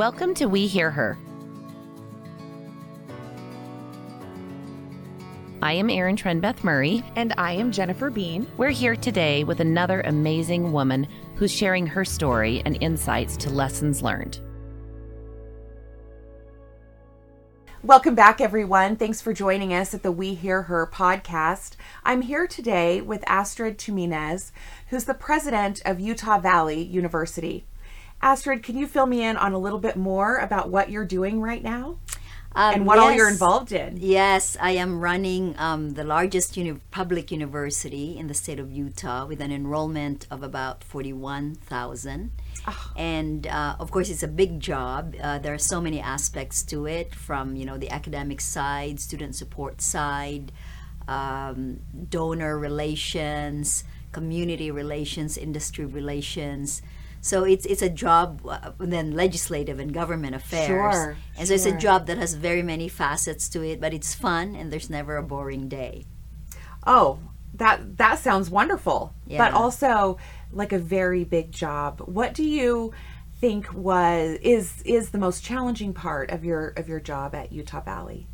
Welcome to We Hear Her. I am Erin Trenbeth Murray. And I am Jennifer Bean. We're here today with another amazing woman who's sharing her story and insights to lessons learned. Welcome back, everyone. Thanks for joining us at the We Hear Her podcast. I'm here today with Astrid Tuminez, who's the president of Utah Valley University. Astrid, can you fill me in on a little bit more about what you're doing right now? Um, and what all you're involved in. Yes, I am running um, the largest uni- public university in the state of Utah with an enrollment of about 41,000. Ah. And uh, of course, it's a big job. Uh, there are so many aspects to it from you know the academic side, student support side, um, donor relations, community relations, industry relations. So it's it's a job uh, then legislative and government affairs. Sure, and so it's a job that has very many facets to it, but it's fun and there's never a boring day. Oh, that that sounds wonderful. But also like a very big job. What do you think was is is the most challenging part of your of your job at Utah Valley?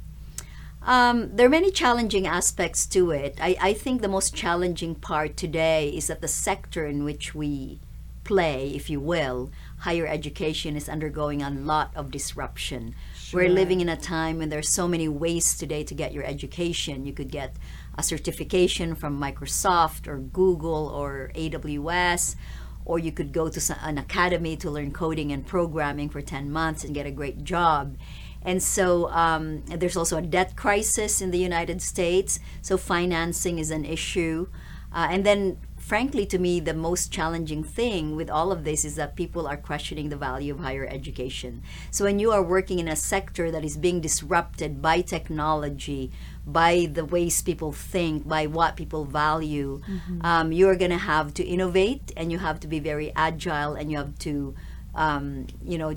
Um, there are many challenging aspects to it. I, I think the most challenging part today is that the sector in which we play, if you will, higher education is undergoing a lot of disruption. We're living in a time when there's so many ways today to get your education. You could get a certification from Microsoft or Google or AWS, or you could go to an academy to learn coding and programming for 10 months and get a great job. And so um, there's also a debt crisis in the United States. So financing is an issue. Uh, and then, frankly, to me, the most challenging thing with all of this is that people are questioning the value of higher education. So when you are working in a sector that is being disrupted by technology, by the ways people think, by what people value, um, you're going to have to innovate and you have to be very agile and you have to um, you know,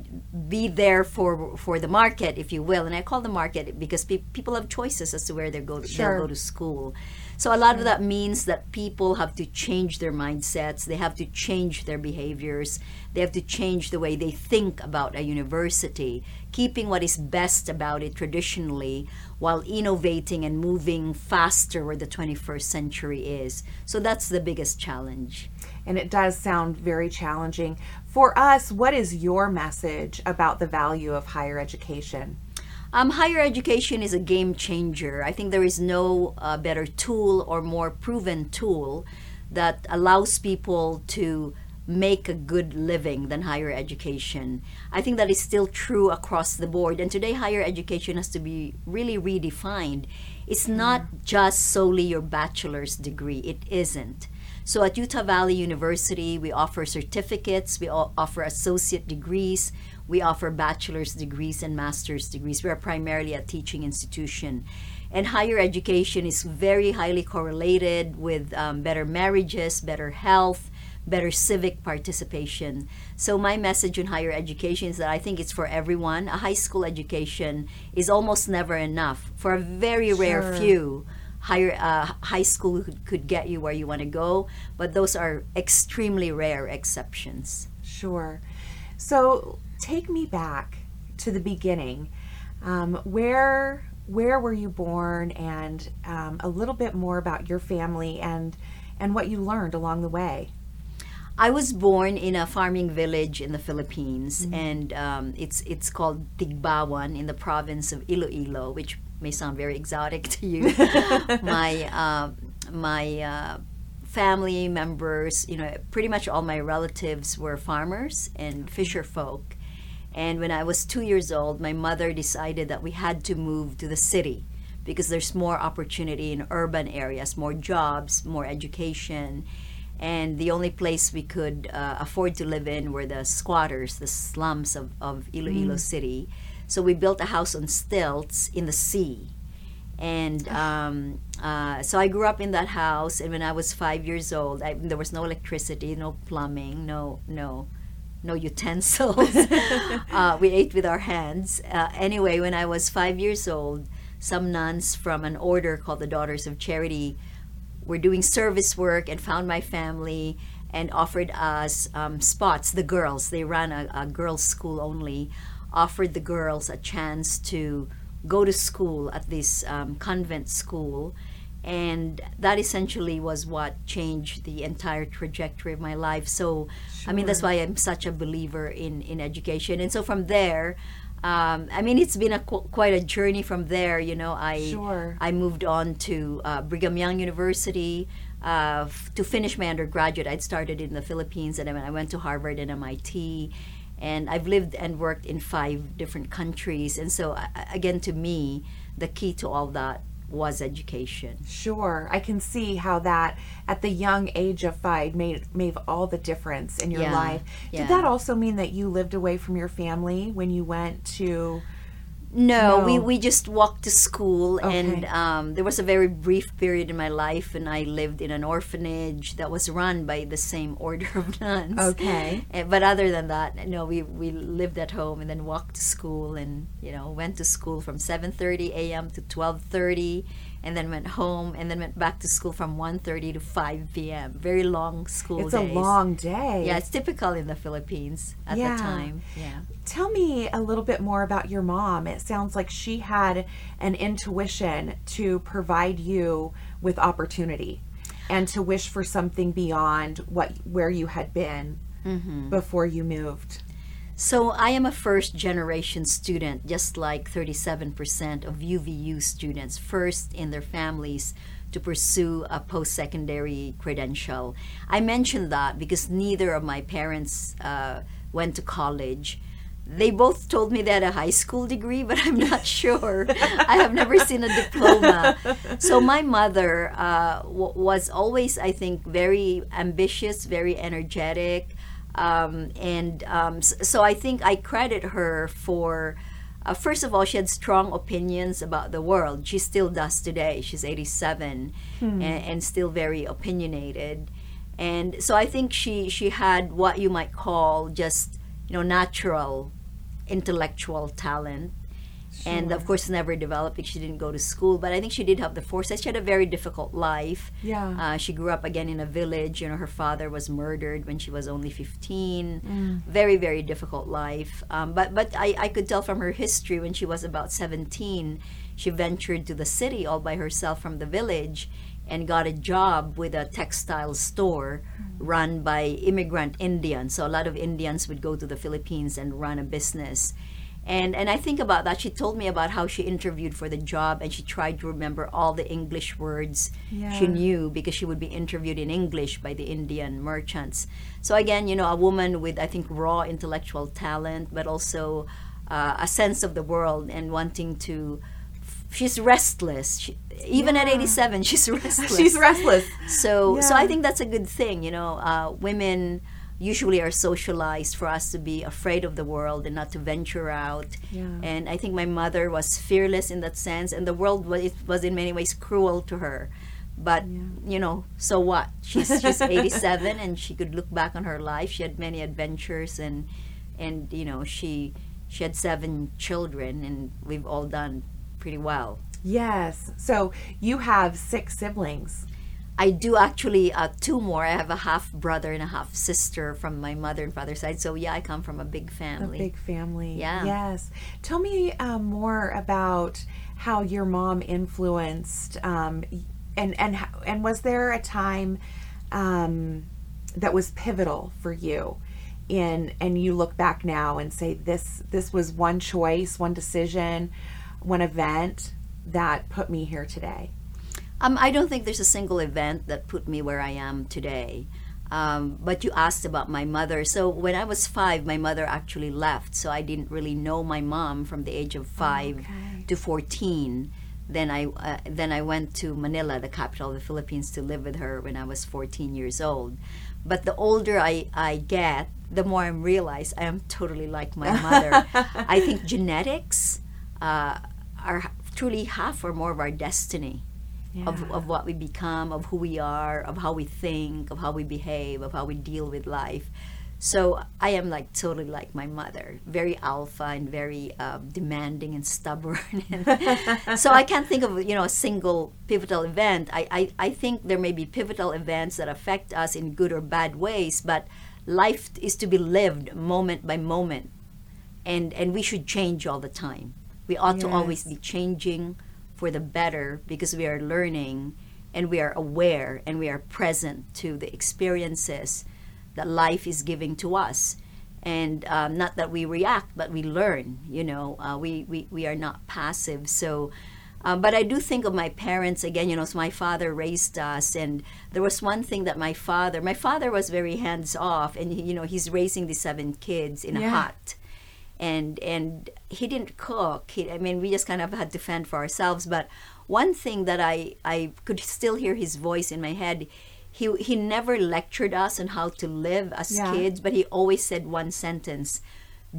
be there for for the market, if you will. And I call the market because pe- people have choices as to where they go Sure. they'll go to school. So a lot of that means that people have to change their mindsets. They have to change their behaviors. They have to change the way they think about a university, keeping what is best about it traditionally, while innovating and moving faster where the 21st century is. So that's the biggest challenge. And it does sound very challenging. For us, what is your message about the value of higher education? Um, higher education is a game changer. I think there is no uh, better tool or more proven tool that allows people to make a good living than higher education. I think that is still true across the board. And today, higher education has to be really redefined. It's not just solely your bachelor's degree, it isn't. So at Utah Valley University, we offer certificates, we offer associate degrees, we offer bachelor's degrees and master's degrees. We are primarily a teaching institution. And higher education is very highly correlated with um, better marriages, better health, better civic participation. So, my message on higher education is that I think it's for everyone. A high school education is almost never enough. For a very rare few, higher uh, high school could, could get you where you want to go, but those are extremely rare exceptions. Sure. So take me back to the beginning. Um, where where were you born, and um, a little bit more about your family and and what you learned along the way. I was born in a farming village in the Philippines, and um, it's it's called Tigbauan in the province of Iloilo, which may sound very exotic to you. my uh, my uh, family members, you know, pretty much all my relatives were farmers and fisher folk. And when I was two years old, my mother decided that we had to move to the city because there's more opportunity in urban areas, more jobs, more education. And the only place we could uh, afford to live in were the squatters, the slums of, of Iloilo City. So we built a house on stilts in the sea. And um, uh, so I grew up in that house. And when I was five years old, I, there was no electricity, no plumbing, no, no, no utensils. uh, we ate with our hands. Uh, anyway, when I was five years old, some nuns from an order called the Daughters of Charity were doing service work and found my family and offered us um, spots. The girls, they ran a, a girls' school only, offered the girls a chance to go to school at this um, convent school. And that essentially was what changed the entire trajectory of my life. So, I mean, that's why I'm such a believer in, in education. And so from there, um, I mean, it's been a qu- quite a journey from there. You know, I Sure. I moved on to uh, Brigham Young University uh, f- to finish my undergraduate. I'd started in the Philippines and I went to Harvard and MIT. And I've lived and worked in five different countries. And so, again, to me, the key to all that was education. Sure, I can see how that at the young age of five made made all the difference in your Yeah, life. yeah. Did that also mean that you lived away from your family when you went to? No, we, No. we just walked to school, and um, there was a very brief period in my life, and I lived in an orphanage that was run by the same order of nuns. Okay. Eh, But other than that, no, we, we lived at home and then walked to school, and you know went to school from seven thirty a.m. to twelve thirty, and then went home, and then went back to school from 1.30 to five p.m. Very long school It's days. a long day. Yeah, it's typical in the Philippines at Yeah. the time. Yeah. Tell me a little bit more about your mom. It sounds like she had an intuition to provide you with opportunity and to wish for something beyond what where you had been Mm-hmm. before you moved. So I am a first generation student, just like 37% of UVU students, first in their families to pursue a post secondary credential. I mention that because neither of my parents uh, went to college. They both told me they had a high school degree, but I'm not sure. I have never seen a diploma. So my mother uh, w- was always, I think, very ambitious, very energetic um, and um, so I think I credit her for. Uh, first of all, she had strong opinions about the world. She still does today. She's 87 and, and still very opinionated. And so I think she she had what you might call just you know natural intellectual talent. And of course, never developed because she didn't go to school. But I think she did have the foresight. She had a very difficult life. Yeah. Uh, she grew up again in a village. You know, her father was murdered when she was only 15. Very, very difficult life. Um, but but I, I could tell from her history when she was about 17, she ventured to the city all by herself from the village and got a job with a textile store run by immigrant Indians. So a lot of Indians would go to the Philippines and run a business. And and I think about that. She told me about how she interviewed for the job and she tried to remember all the English words Yeah. she knew because she would be interviewed in English by the Indian merchants. So again, you know, a woman with I think raw intellectual talent, but also uh, a sense of the world and wanting to. She's restless. She, even at 87, she's restless. She's restless. So, so I think that's a good thing. You know, uh, women usually are socialized for us to be afraid of the world and not to venture out. Yeah. And I think my mother was fearless in that sense, and the world was, it was in many ways cruel to her. But you know, so what? She's she's 87, and she could look back on her life. She had many adventures, and and you know, she she had seven children, and we've all done pretty well. Yes. So you have six siblings. I do actually uh, two more. I have a half brother and a half sister from my mother and father's side. So yeah, I come from a big family. A big family. Yeah. Yes. Tell me um, more about how your mom influenced, um, and and and was there a time um, that was pivotal for you? In and you look back now and say this this was one choice, one decision, one event that put me here today. Um, I don't think there's a single event that put me where I am today. Um, but you asked about my mother. So when I was five, my mother actually left. So I didn't really know my mom from the age of five Okay. to 14. Then I uh, then I went to Manila, the capital of the Philippines, to live with her when I was 14 years old. But the older I, I get, the more I realize I am totally like my mother. I think genetics uh, are truly half or more of our destiny of, of what we become, of who we are, of how we think, of how we behave, of how we deal with life. So I am like totally like my mother, very alpha and very uh, demanding and stubborn. and so I can't think of you know a single pivotal event. I, I, I think there may be pivotal events that affect us in good or bad ways, but life is to be lived moment by moment and and we should change all the time. We ought to always be changing for the better because we are learning and we are aware and we are present to the experiences that life is giving to us. And um, not that we react but we learn you know uh, we, we we are not passive. So um, but I do think of my parents again. You know, so my father raised us, and there was one thing that my father, my father was very hands off, and he, you know, he's raising the seven kids in a hut, and and he didn't cook. He, I mean, we just kind of had to fend for ourselves. But one thing that I I could still hear his voice in my head. He, he never lectured us on how to live as Yeah. kids, but he always said one sentence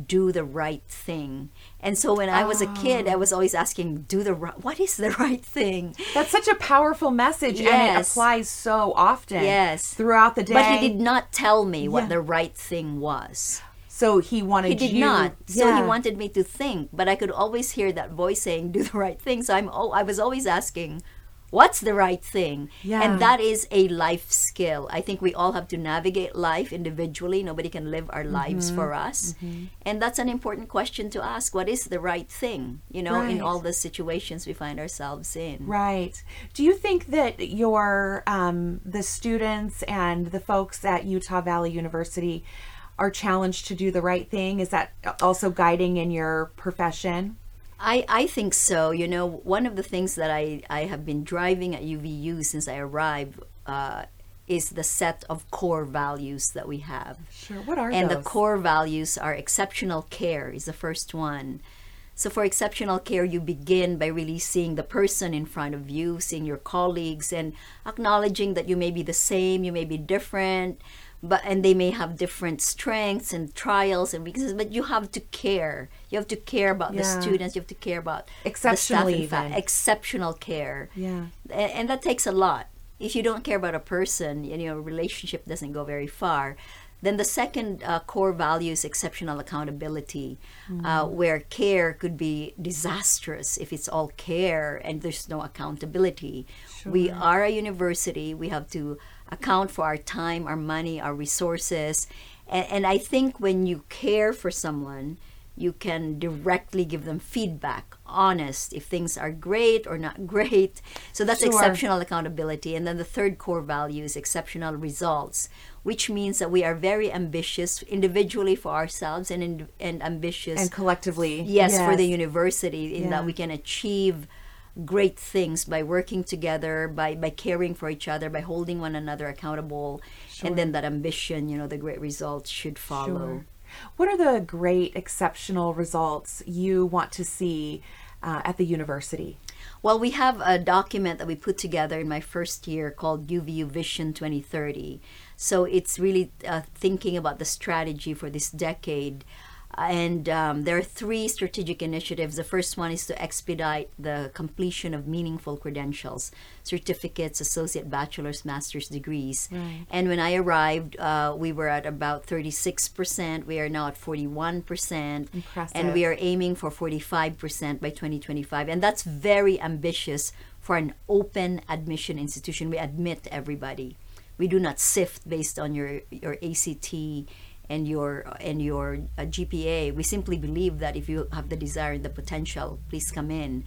do the right thing. And so when I was a kid, Oh. I was always asking, do the right, what is the right thing? That's such a powerful message, and it applies so often. Yes. throughout the day. But he did not tell me what the right thing was. So he wanted He did you. not. So he wanted me to think, but I could always hear that voice saying, "Do the right thing." So I'm. Oh, I was always asking, "What's the right thing?" Yeah. And that is a life skill. I think we all have to navigate life individually. Nobody can live our lives Mm-hmm. for us, and that's an important question to ask. What is the right thing? You know, in all the situations we find ourselves in. Right. Do you think that your um, the students and the folks at Utah Valley University are challenged to do the right thing? Is that also guiding in your profession? I, I think so. You know, one of the things that I, I have been driving at UVU since I arrived uh, is the set of core values that we have. Sure. What are and those? the core values are exceptional care is the first one. So for exceptional care, you begin by really seeing the person in front of you, seeing your colleagues, and acknowledging that you may be the same, you may be different, but and they may have different strengths and trials and weaknesses. But you have to care. You have to care about the students. You have to care about Exceptional the staff. Fact, even. exceptional care Yeah. and, and that takes a lot if you don't care about a person and your relationship doesn't go very far then the second uh, core value is exceptional accountability uh, where care could be disastrous if it's all care and there's no accountability we are a university we have to account for our time our money our resources and, and i think when you care for someone you can directly give them feedback honest if things are great or not great so that's Sure. exceptional accountability and then the third core value is exceptional results which means that we are very ambitious individually for ourselves and in, and ambitious And collectively. yes, for the university in Yeah. that we can achieve great things by working together by by caring for each other by holding one another accountable and then that ambition you know the great results should follow Sure. What are the great exceptional results you want to see uh, at the university? Well, we have a document that we put together in my first year called UVU Vision 2030. So it's really uh, thinking about the strategy for this decade. And um, there are three strategic initiatives. The first one is to expedite the completion of meaningful credentials, certificates, associate, bachelor's, master's degrees. Right. And when I arrived, uh, we were at about 36%. We are now at 41%. Impressive. And we are aiming for 45% by 2025. And that's very ambitious for an open admission institution. We admit everybody. We do not sift based on your, your ACT and your and your uh, GPA. We simply believe that if you have the desire and the potential, please come in.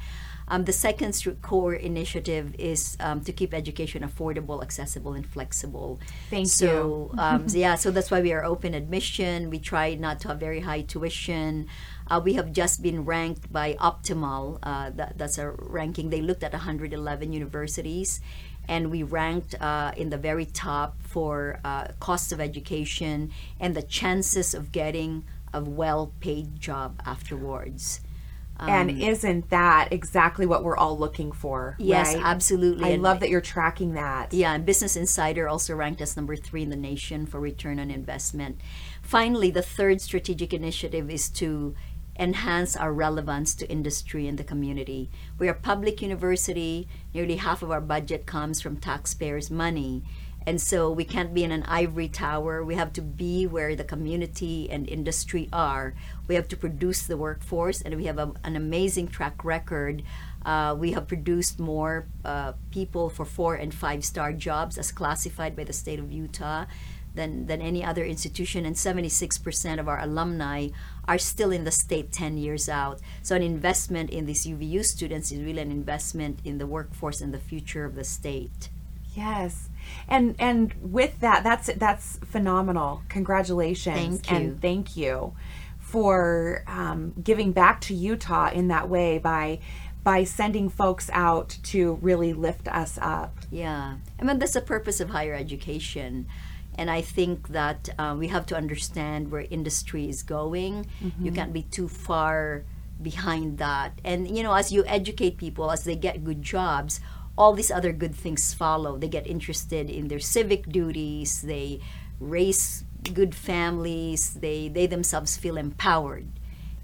Um, the second core initiative is um, to keep education affordable, accessible, and flexible. Thank so, um, so yeah, so that's why we are open admission. We try not to have very high tuition. Uh, we have just been ranked by Optimal. Uh, that, that's a ranking. They looked at 111 universities, and we ranked uh, in the very top for uh, cost of education and the chances of getting a well-paid job afterwards. and isn't that exactly what we're all looking for? Yes, right? absolutely. I And- love that you're tracking that. Yeah, and Business Insider also ranked us number three in the nation for return on investment. Finally, the third strategic initiative is to enhance our relevance to industry and the community. We are a public university, nearly half of our budget comes from taxpayers' money. And so we can't be in an ivory tower. We have to be where the community and industry are. We have to produce the workforce, and we have a, an amazing track record. Uh, we have produced more uh, people for four and five star jobs as classified by the state of Utah than, than any other institution, and 76% of our alumni are still in the state 10 years out. So, an investment in these UVU students is really an investment in the workforce and the future of the state. Yes. And and with that that's that's phenomenal. Congratulations Thank you. and thank you for um, giving back to Utah in that way by by sending folks out to really lift us up. Yeah, I mean that's the purpose of higher education, and I think that uh, we have to understand where industry is going. You can't be too far behind that, and you know, as you educate people, as they get good jobs, all these other good things follow. They get interested in their civic duties. They raise good families. They they themselves feel empowered.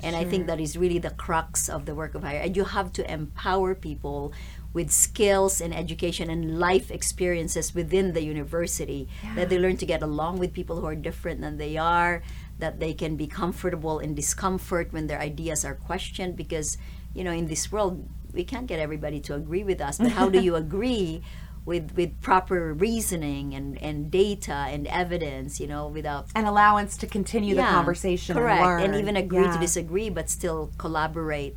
And I think that is really the crux of the work of higher. And you have to empower people with skills and education and life experiences within the university that they learn to get along with people who are different than they are, that they can be comfortable in discomfort when their ideas are questioned because, you know, in this world we can't get everybody to agree with us. But how do you agree with with proper reasoning and, and data and evidence, you know, without An allowance to continue the conversation correct and learn. even agree Yeah. to disagree but still collaborate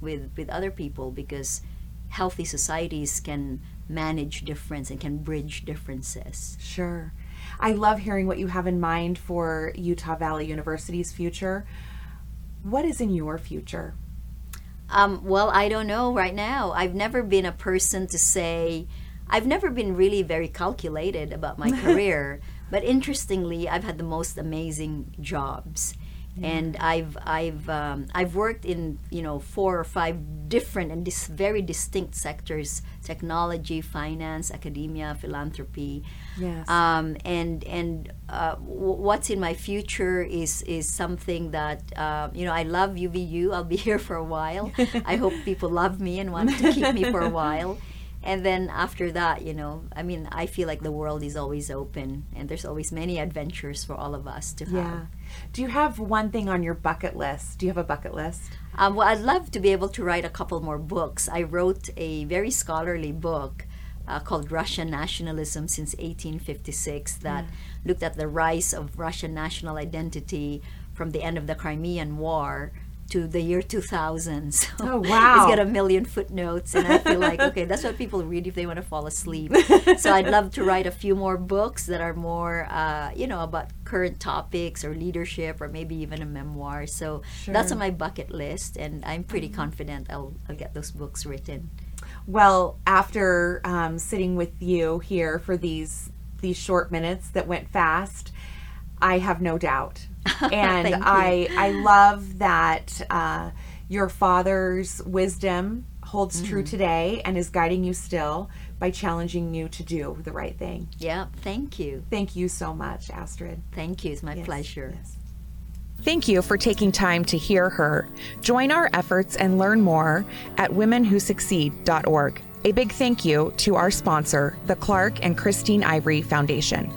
with with other people because healthy societies can manage difference and can bridge differences Sure. I love hearing what you have in mind for Utah Valley University's future. What is in your future? um, well i don't know right now i've never been a person to say i've never been really very calculated about my career but interestingly i've had the most amazing jobs and I've I've um, I've worked in you know four or five different and dis- very distinct sectors: technology, finance, academia, philanthropy. Yes. Um, and and uh, w- what's in my future is is something that uh, you know I love UVU. I'll be here for a while. I hope people love me and want to keep me for a while. And then after that, you know, I mean, I feel like the world is always open, and there's always many adventures for all of us to have. yeah. Do you have one thing on your bucket list? Do you have a bucket list? Um, well, I'd love to be able to write a couple more books. I wrote a very scholarly book uh, called Russian Nationalism since 1856 that looked at the rise of Russian national identity from the end of the Crimean War to the year 2000. So Oh, wow. It's got a million footnotes, and I feel like, okay, that's what people read if they want to fall asleep. so I'd love to write a few more books that are more, uh, you know, about current topics or leadership or maybe even a memoir. So that's on my bucket list, and I'm pretty confident I'll, I'll get those books written. Well, after um, sitting with you here for these these short minutes that went fast, I have no doubt, and I I love that uh, your father's wisdom holds true Mm-hmm. today and is guiding you still by challenging you to do the right thing. Yeah, thank you. Thank you so much, Astrid. Thank you. It's my Yes, pleasure. yes. Thank you for taking time to hear her. Join our efforts and learn more at womenwhosucceed.org. A big thank you to our sponsor, the Clark and Christine Ivory Foundation.